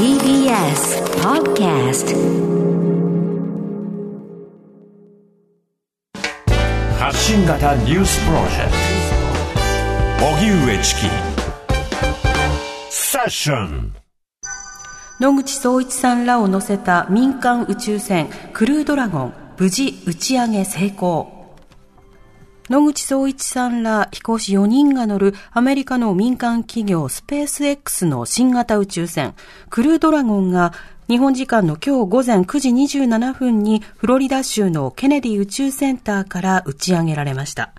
TBS Podcast 発信型ニュースプロジェクト。荻上チキ。セッション。野口聡一さんらを乗せた民間宇宙船クルードラゴン無事打ち上げ成功野口聡一さんら飛行士4人が乗るアメリカの民間企業スペース X の新型宇宙船クルードラゴンが日本時間の今日午前9時27分にフロリダ州のケネディ宇宙センターから打ち上げられました。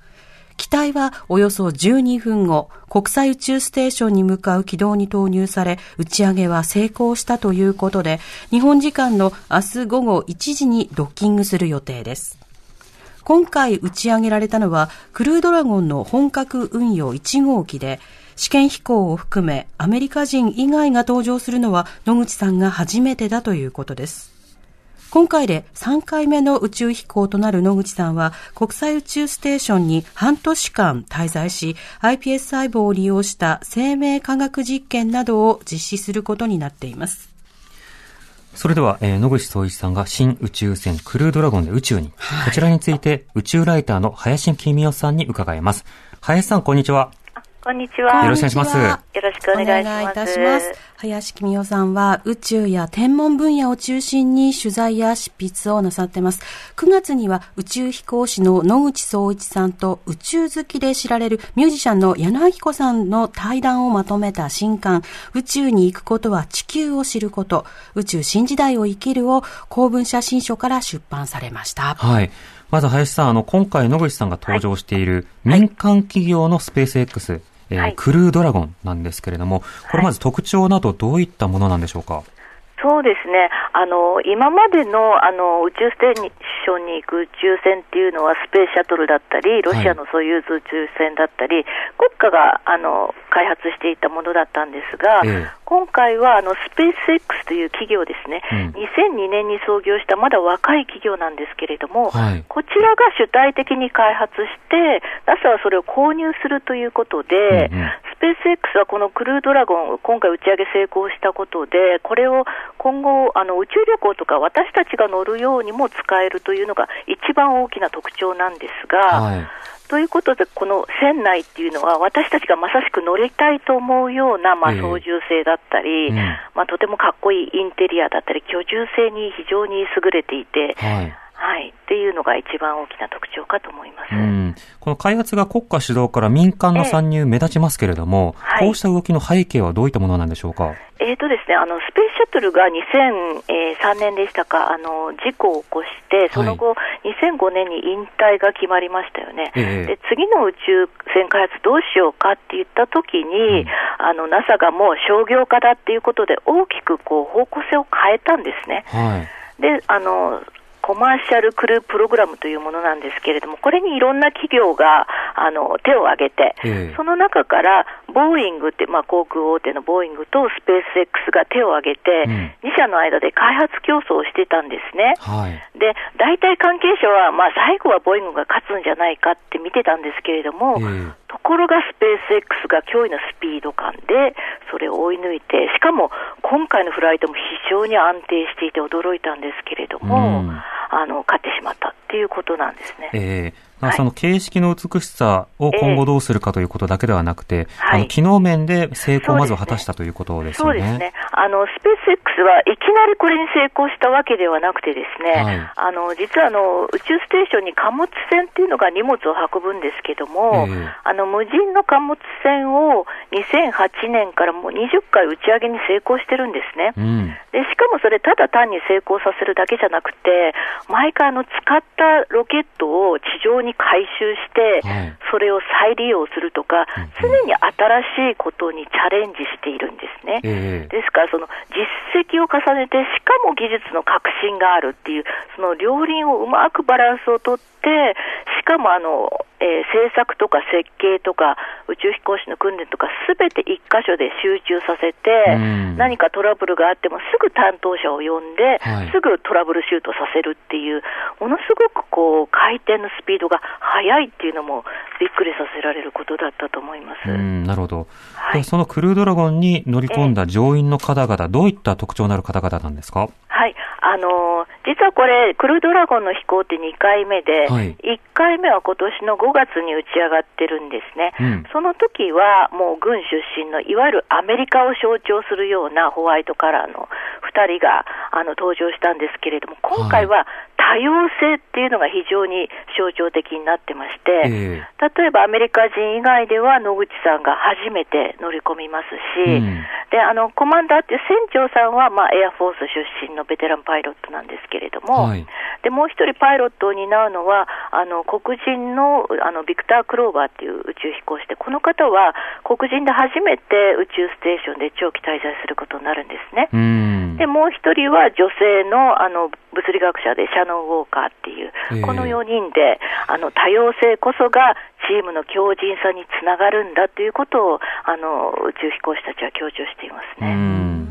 機体はおよそ12分後、国際宇宙ステーションに向かう軌道に投入され、打ち上げは成功したということで、日本時間の明日午後1時にドッキングする予定です。今回打ち上げられたのは、クルードラゴンの本格運用1号機で、試験飛行を含めアメリカ人以外が登場するのは野口さんが初めてだということです。今回で3回目の宇宙飛行となる野口さんは国際宇宙ステーションに半年間滞在し iPS 細胞を利用した生命科学実験などを実施することになっています。それでは、えー、野口聡一さんが新宇宙船クルードラゴンで宇宙に、はい、こちらについて宇宙ライターの林公夫さんに伺います。林さん、こんにちは。こんにちは。よろしくお願いします。よろしくお願いします。お願いいたします。林公夫さんは宇宙や天文分野を中心に取材や執筆をなさってます。9月には宇宙飛行士の野口聡一さんと宇宙好きで知られるミュージシャンの柳明子さんの対談をまとめた新刊、宇宙に行くことは地球を知ること、宇宙新時代を生きるを公文写真書から出版されました。はい。まず林さん、あの、今回野口さんが登場している民間企業のスペース X、はいえーはい、クルードラゴンなんですけれども、これまず特徴などどういったものなんでしょうか？そうですね。あの、今までの、あの、宇宙ステーションに行く宇宙船っていうのは、スペースシャトルだったり、ロシアのソユーズ宇宙船だったり、はい、国家が、あの、開発していたものだったんですが、ええ、今回は、あの、スペース X という企業ですね、うん、2002年に創業したまだ若い企業なんですけれども、はい、こちらが主体的に開発して、NASA はそれを購入するということで、うんうん、スペース X はこのクルードラゴン、今回打ち上げ成功したことで、これを今後、あの宇宙旅行とか私たちが乗るようにも使えるというのが一番大きな特徴なんですが、はい、ということで、この船内っていうのは、私たちがまさしく乗りたいと思うような、まあ、操縦性だったり、えーうん、まあ、とてもかっこいいインテリアだったり、居住性に非常に優れていて、はいはい、っていうのが一番大きな特徴かと思います。うん、この開発が国家主導から民間の参入目立ちますけれども、えこうした動きの背景はどういったものなんでしょうか？えーとですね、あのスペースシャトルが2003年でしたか、あの事故を起こして、その後、はい、2005年に引退が決まりましたよね、えー、で次の宇宙船開発どうしようかって言ったときに、うん、あの NASA がもう商業化だっていうことで、大きくこう方向性を変えたんですね。はい。であのコマーシャルクループログラムというものなんですけれども、これにいろんな企業があの手を挙げて、えー、その中からボーイングって、まあ、航空大手のボーイングとスペース X が手を挙げて、うん、2社の間で開発競争をしてたんですね。はい、で、大体関係者は、まあ、最後はボーイングが勝つんじゃないかって見てたんですけれども、えー、ところがスペース X が驚異のスピード感で、それを追い抜いて、しかも今回のフライトも非常に安定していて驚いたんですけれども、うんあの勝ってしまったっていうことなんですね。えーまあ、その形式の美しさを今後どうするかということだけではなくて、えー、あの機能面で成功をまず果たしたということですよね。そうですね。あの、スペース X はい。きなりこれに成功したわけではなくてですね、はい、あの、実はあの、宇宙ステーションに貨物船っていうのが荷物を運ぶんですけども、えー、あの、無人の貨物船を2008年からもう20回打ち上げに成功してるんですね。うん、で、しかもそれただ単に成功させるだけじゃなくて、毎回あの、使ったロケットを地上にに回収して、それを再利用するとか、常に新しいことにチャレンジしているんですね。ですから、その実績を重ねて、しかも技術の革新があるっていう、その両輪をうまくバランスをとって、しかもあの、えー、制作とか設計とか宇宙飛行士の訓練とかすべて一箇所で集中させて、何かトラブルがあってもすぐ担当者を呼んで、はい、すぐトラブルシュートさせるっていうものすごくこう回転のスピードが速いっていうのもびっくりさせられることだったと思います。なるほど。はい、そのクルードラゴンに乗り込んだ乗員の方々、どういった特徴のある方々なんですか？はい。あのー、実はこれ、クルードラゴンの飛行って2回目で、はい、1回目は今年の5月に打ち上がってるんですね。うん、その時はもう軍出身のいわゆるアメリカを象徴するようなホワイトカラーの2人があの登場したんですけれども、今回は多様性っていうのが非常に象徴的になってまして、えー、例えばアメリカ人以外では野口さんが初めて乗り込みますし、うん、であのコマンダーって船長さんは、まあ、エアフォース出身のベテランパイロットなんですけれども、はい、でもう一人パイロットを担うのはあの黒人のあのビクター・クローバーっていう宇宙飛行士でこの方は黒人で初めて宇宙ステーションで長期滞在することになるんですね。でもう一人は女性のあの物理学者でシャノン・ウォーカーっていう、えー、この4人であの多様性こそがチームの強靭さにつながるんだということをあの宇宙飛行士たちは強調していますね。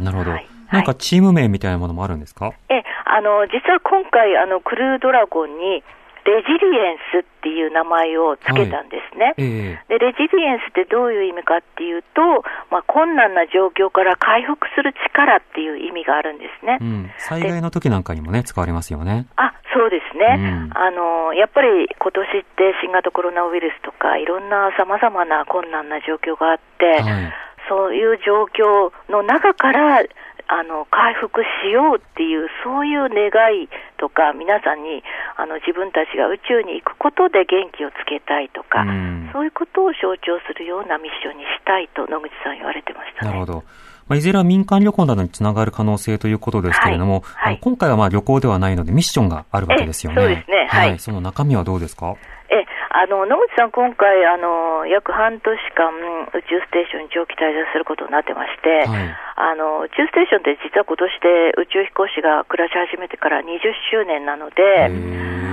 なるほど、はいなんかチーム名みたいなものもあるんですか、えあの実は今回あの、クルードラゴンにレジリエンスっていう名前をつけたんですね、はい。えー、でレジリエンスってどういう意味かっていうと、まあ、困難な状況から回復する力っていう意味があるんですね、うん、災害の時なんかにもね、使われますよね。あそうですね、うん、あのやっぱり今年って新型コロナウイルスとか、いろんなさまざまな困難な状況があって、はい、そういう状況の中から、あの回復しようっていう、そういう願いとか、皆さんにあの自分たちが宇宙に行くことで元気をつけたいとか、うん、そういうことを象徴するようなミッションにしたいと、野口さん言われてました、ね、なるほど。まあ、いずれは民間旅行などにつながる可能性ということですけれども、はいはい、今回はまあ旅行ではないのでミッションがあるわけですよね。そうですね。はい。その中身はどうですか？え、あの、野口さん、今回、あの、約半年間、宇宙ステーションに長期滞在することになってまして、はい、あの、宇宙ステーションって実は今年で宇宙飛行士が暮らし始めてから20周年なので、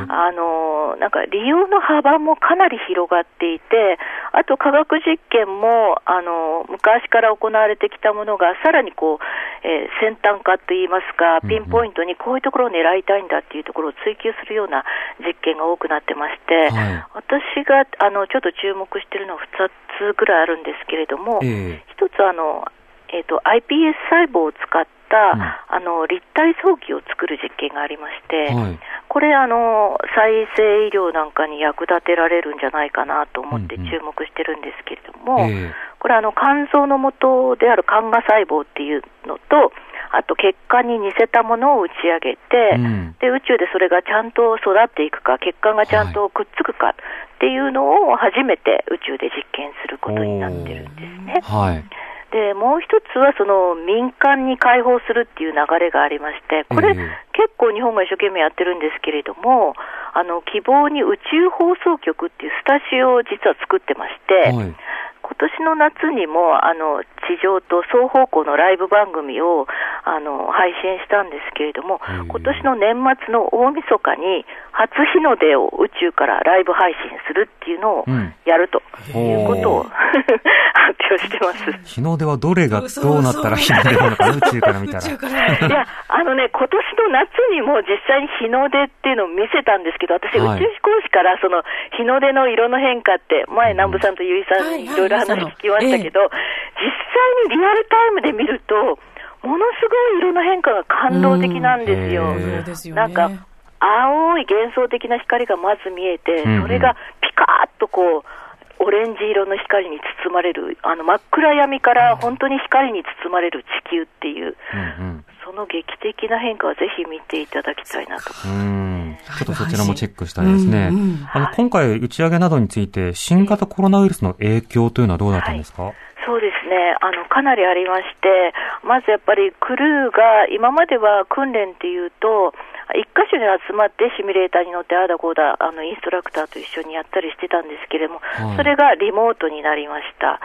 あの、なんか利用の幅もかなり広がっていて、あと科学実験も、あの、昔から行われてきたものが、さらにこう、えー、先端化といいますか、ピンポイントにこういうところを狙いたいんだっていうところを追求するような実験が多くなってまして、はい、私があのちょっと注目しているのは2つぐらいあるんですけれども、えー、1つあの、えーと、iPS 細胞を使った、うん、あの立体早期を作る実験がありまして、はい、これあの、再生医療なんかに役立てられるんじゃないかなと思って注目してるんですけれども、うんうんえ。ー、これあの、肝臓の元である肝が細胞っていうのと、あと血管に似せたものを打ち上げて、うん、で宇宙でそれがちゃんと育っていくか、血管がちゃんとくっつくかっていうのを初めて宇宙で実験することになってるんですね。はいでもう一つはその民間に開放するっていう流れがありまして、これ、結構日本が一生懸命やってるんですけれども、あの希望に宇宙放送局っていうスタジオを実は作ってまして、はい。今年の夏にもあの地上と双方向のライブ番組をあの配信したんですけれども、今年の年末の大晦日に初日の出を宇宙からライブ配信するっていうのをやるということを、うん、発表してます。日の出はどれがどうなったら日の出なのかな、宇宙から見たら。いや、あのね、今年の夏にも実際に日の出っていうのを見せたんですけど、私、はい、宇宙飛行士からその日の出の色の変化って、前、南部さんと結衣さんにいろいろ話聞きましたけど、実際にリアルタイムで見ると、ものすごい色の変化が感動的なんですよ。なんか青い幻想的な光がまず見えて、それがピカーッとこう、オレンジ色の光に包まれる、あの真っ暗闇から本当に光に包まれる地球っていう、うんうん、その劇的な変化はぜひ見ていただきたいなと。ちょっとそちらもチェックしたいですね。うんうん、あの今回打ち上げなどについて、新型コロナウイルスの影響というのはどうだったんですか、はい。そうですね。あの、かなりありまして、まずやっぱりクルーが今までは訓練っていうと、一箇所に集まってシミュレーターに乗ってああだこうだあのインストラクターと一緒にやったりしてたんですけれども、はい、それがリモートになりました。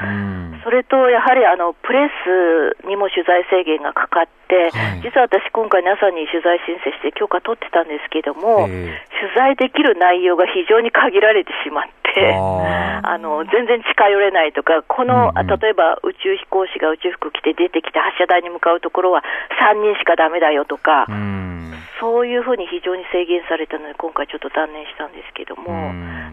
それとやはりあのプレスにも取材制限がかかって、はい、実は私、今回 NASA に取材申請して許可取ってたんですけども、取材できる内容が非常に限られてしまって、あの全然近寄れないとか、この、うんうん、例えば宇宙飛行士が宇宙服着て出てきて発射台に向かうところは3人しかだめだよとか、そういうふうに非常に制限されたので、今回ちょっと断念したんですけども、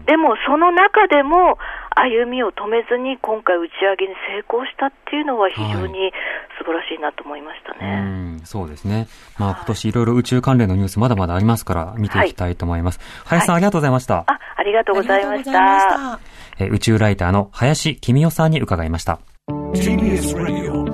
でもその中でも歩みを止めずに今回打ち上げに成功したっていうのは非常に素晴らしいなと思いましたね。はい、そうですね。まあ今年いろいろ宇宙関連のニュースまだまだありますから見ていきたいと思います。はい、林さん、ありがとうございました。あ、ありがとうございました。え宇宙ライターの林公代さんに伺いました。TBS Radio